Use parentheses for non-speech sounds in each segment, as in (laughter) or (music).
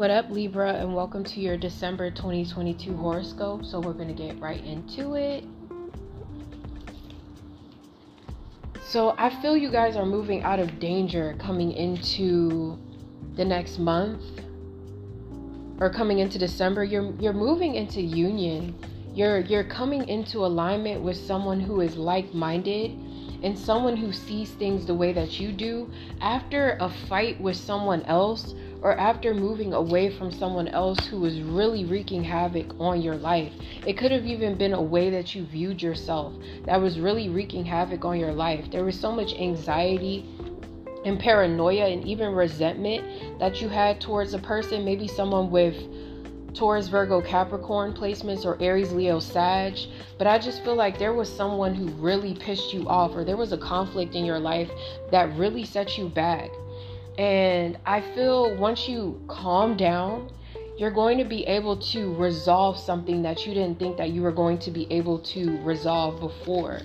What up, Libra, and welcome to your December 2022 horoscope. So, we're going to get right into it. So, I feel you guys are moving out of danger coming into the next month or coming into December. You're you're moving into union. You're you're coming into alignment with someone who is like-minded and someone who sees things the way that you do. After a fight with someone else or after moving away from someone else who was really wreaking havoc on your life. It could have even been a way that you viewed yourself that was really wreaking havoc on your life. There was so much anxiety and paranoia and even resentment that you had towards a person, maybe someone with Taurus, Virgo, Capricorn placements or Aries, Leo, Sag. But I just feel like there was someone who really pissed you off, or there was a conflict in your life that really set you back. And I feel once you calm down, you're going to be able to resolve something that you didn't think that you were going to be able to resolve before.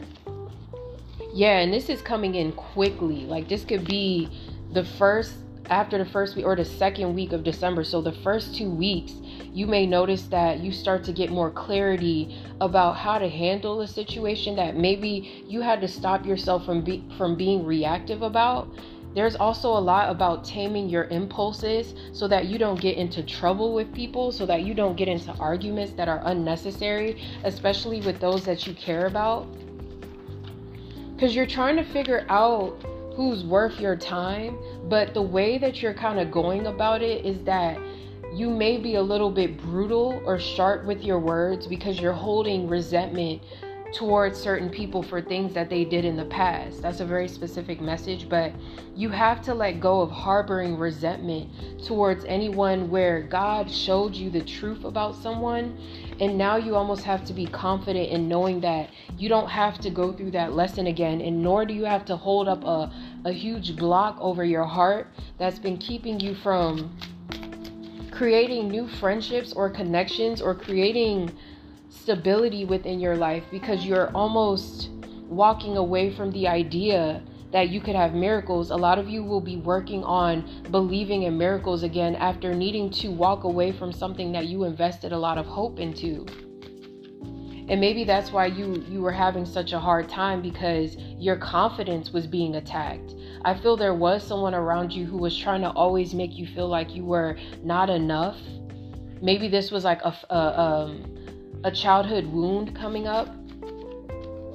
Yeah, and this is coming in quickly. Like this could be the first after the first week or the second week of December. So the first 2 weeks, you may notice that you start to get more clarity about how to handle a situation that maybe you had to stop yourself from be, from being reactive about there's also a lot about taming your impulses so that you don't get into trouble with people, so that you don't get into arguments that are unnecessary, especially with those that you care about. Because you're trying to figure out who's worth your time, but the way that you're kind of going about it is that you may be a little bit brutal or sharp with your words because you're holding resentment towards certain people for things that they did in the past. That's a very specific message, but you have to let go of harboring resentment towards anyone where God showed you the truth about someone. And now you almost have to be confident in knowing that you don't have to go through that lesson again, and nor do you have to hold up a, a huge block over your heart that's been keeping you from creating new friendships or connections or creating stability within your life because you're almost walking away from the idea that you could have miracles. A lot of you will be working on believing in miracles again after needing to walk away from something that you invested a lot of hope into. And maybe that's why you you were having such a hard time because your confidence was being attacked. I feel there was someone around you who was trying to always make you feel like you were not enough. Maybe this was like a, a um a childhood wound coming up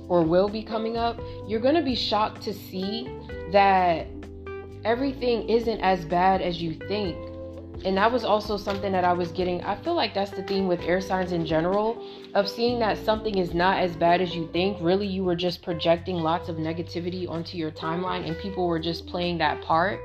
or will be coming up, you're going to be shocked to see that everything isn't as bad as you think. And that was also something that I was getting. I feel like that's the theme with air signs in general of seeing that something is not as bad as you think. Really, you were just projecting lots of negativity onto your timeline and people were just playing that part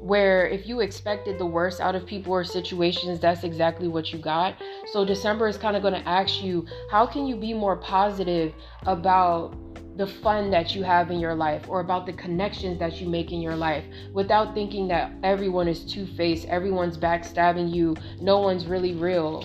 where if you expected the worst out of people or situations, that's exactly what you got. So December is kind of going to ask you, how can you be more positive about the fun that you have in your life or about the connections that you make in your life without thinking that everyone is two-faced, everyone's backstabbing you, no one's really real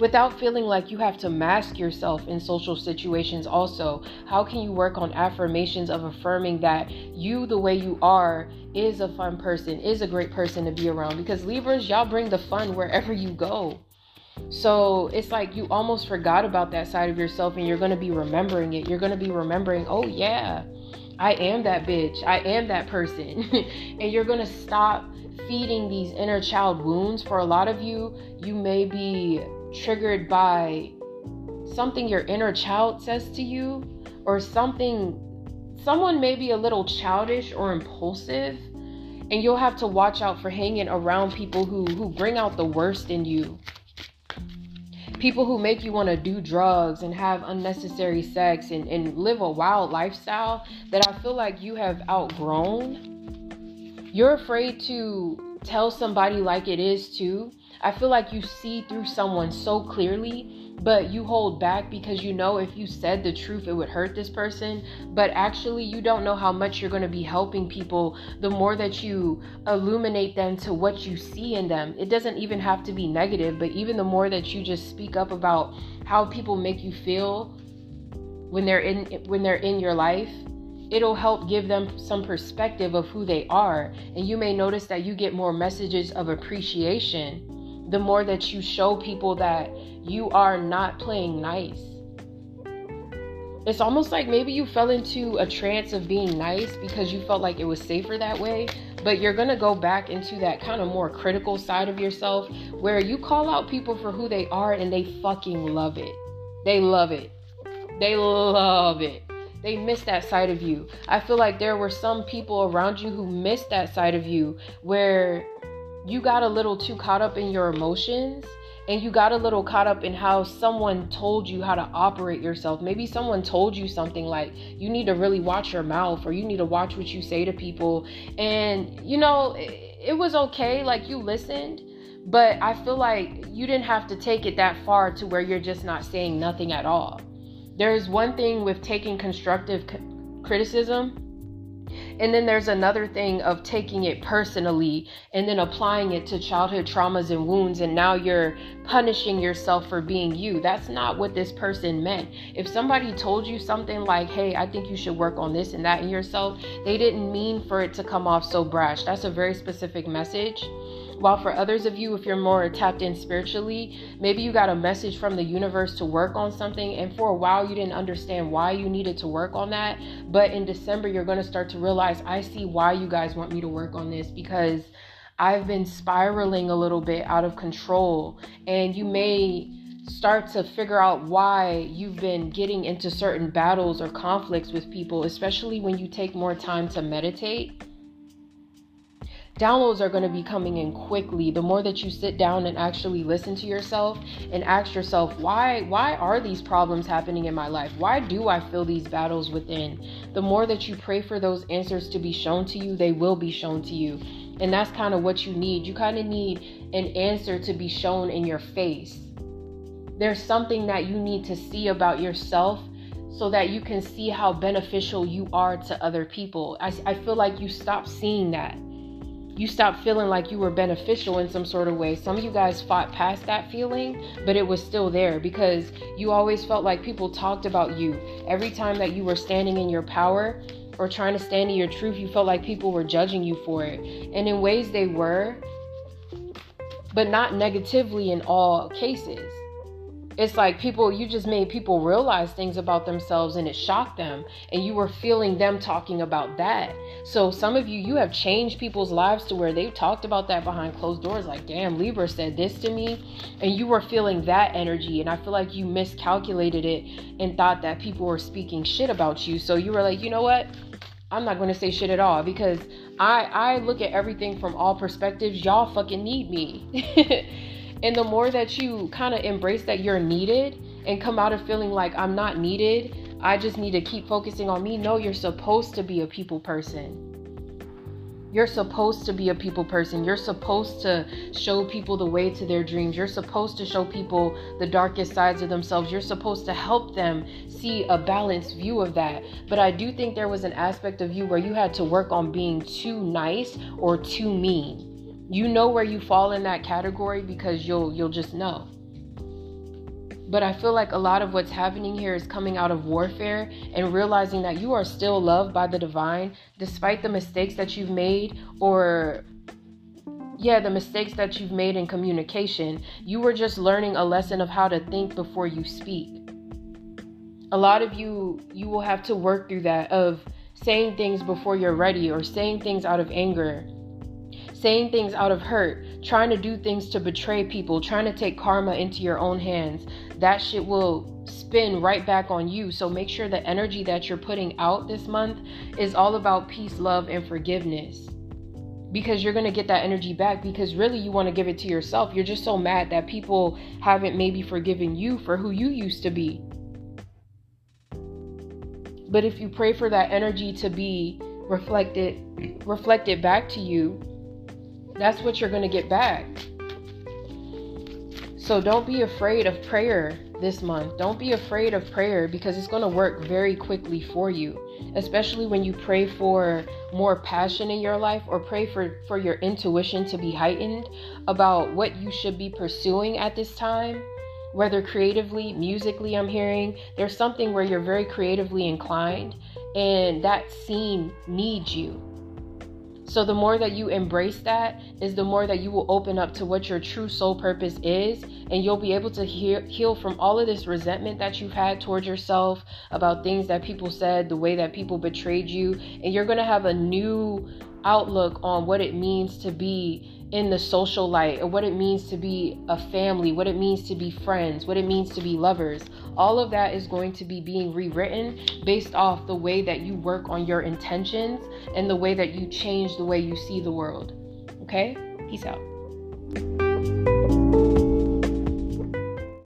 without feeling like you have to mask yourself in social situations also how can you work on affirmations of affirming that you the way you are is a fun person is a great person to be around because libras y'all bring the fun wherever you go so it's like you almost forgot about that side of yourself and you're going to be remembering it you're going to be remembering oh yeah I am that bitch. I am that person. (laughs) and you're going to stop feeding these inner child wounds. For a lot of you, you may be triggered by something your inner child says to you or something someone may be a little childish or impulsive and you'll have to watch out for hanging around people who who bring out the worst in you. People who make you want to do drugs and have unnecessary sex and, and live a wild lifestyle that i feel like you have outgrown. You're afraid to tell somebody like it is too I feel like you see through someone so clearly, but you hold back because you know if you said the truth, it would hurt this person. But actually, you don't know how much you're going to be helping people the more that you illuminate them to what you see in them. It doesn't even have to be negative, but even the more that you just speak up about how people make you feel when they're in when they're in your life it'll help give them some perspective of who they are. And you may notice that you get more messages of appreciation the more that you show people that you are not playing nice. It's almost like maybe you fell into a trance of being nice because you felt like it was safer that way, but you're going to go back into that kind of more critical side of yourself where you call out people for who they are and they fucking love it. They love it. They love it they miss that side of you. I feel like there were some people around you who missed that side of you where you got a little too caught up in your emotions and you got a little caught up in how someone told you how to operate yourself. Maybe someone told you something like you need to really watch your mouth or you need to watch what you say to people. And you know, it was okay, like you listened, but I feel like you didn't have to take it that far to where you're just not saying nothing at all. There's one thing with taking constructive criticism and then there's another thing of taking it personally and then applying it to childhood traumas and wounds. And now you're punishing yourself for being you. That's not what this person meant. If somebody told you something like, hey, I think you should work on this and that in yourself, they didn't mean for it to come off so brash. That's a very specific message. While for others of you, if you're more tapped in spiritually, maybe you got a message from the universe to work on something, and for a while you didn't understand why you needed to work on that. But in December, you're going to start to realize I see why you guys want me to work on this because I've been spiraling a little bit out of control, and you may start to figure out why you've been getting into certain battles or conflicts with people, especially when you take more time to meditate downloads are going to be coming in quickly. The more that you sit down and actually listen to yourself and ask yourself why why are these problems happening in my life? Why do i feel these battles within? The more that you pray for those answers to be shown to you they will be shown to you. And that's kind of what you need. You kind of need an answer to be shown in your face. There's something that you need to see about yourself so that you can see how beneficial you are to other people. I, I feel like you stop seeing that you stopped feeling like you were beneficial in some sort of way. Some of you guys fought past that feeling, but it was still there because you always felt like people talked about you. Every time that you were standing in your power or trying to stand in your truth, you felt like people were judging you for it. And in ways they were, but not negatively in all cases it's like people you just made people realize things about themselves and it shocked them and you were feeling them talking about that. So some of you you have changed people's lives to where they've talked about that behind closed doors like damn libra said this to me. And you were feeling that energy and i feel like you miscalculated it and thought that people were speaking shit about you. So you were like you know what? I'm not going to say shit at all because i i look at everything from all perspectives. Y'all fucking need me (laughs) And the more that you kind of embrace that you're needed and come out of feeling like I'm not needed, I just need to keep focusing on me. No, you're supposed to be a people person. You're supposed to be a people person. You're supposed to show people the way to their dreams. You're supposed to show people the darkest sides of themselves. You're supposed to help them see a balanced view of that. But I do think there was an aspect of you where you had to work on being too nice or too mean you know where you fall in that category because you'll you'll just know but i feel like a lot of what's happening here is coming out of warfare and realizing that you are still loved by the divine despite the mistakes that you've made or yeah, the mistakes that you've made in communication. You were just learning a lesson of how to think before you speak. A lot of you you will have to work through that of saying things before you're ready or saying things out of anger saying things out of hurt, trying to do things to betray people, trying to take karma into your own hands, that shit will spin right back on you. So make sure the energy that you're putting out this month is all about peace, love, and forgiveness. Because you're to get that energy back because really you want to give it to yourself. You're just so mad that people haven't maybe forgiven you for who you used to be. But if you pray for that energy to be reflected reflected back to you, that's what you're going to get back. So don't be afraid of prayer this month. Don't be afraid of prayer because it's going to work very quickly for you, especially when you pray for more passion in your life or pray for for your intuition to be heightened about what you should be pursuing at this time. Whether creatively, musically, I'm hearing there's something where you're very creatively inclined and that scene needs you. So the more that you embrace that is the more that you will open up to what your true soul purpose is and you'll be able to heal, from all of this resentment that you've had towards yourself about things that people said, the way that people betrayed you, and you're going to have a new outlook on what it means to be in the social light or what it means to be a family, what it means to be friends, what it means to be lovers. All of that is going to be being rewritten based off the way that you work on your intentions and the way that you change the way you see the world. Okay? Peace out.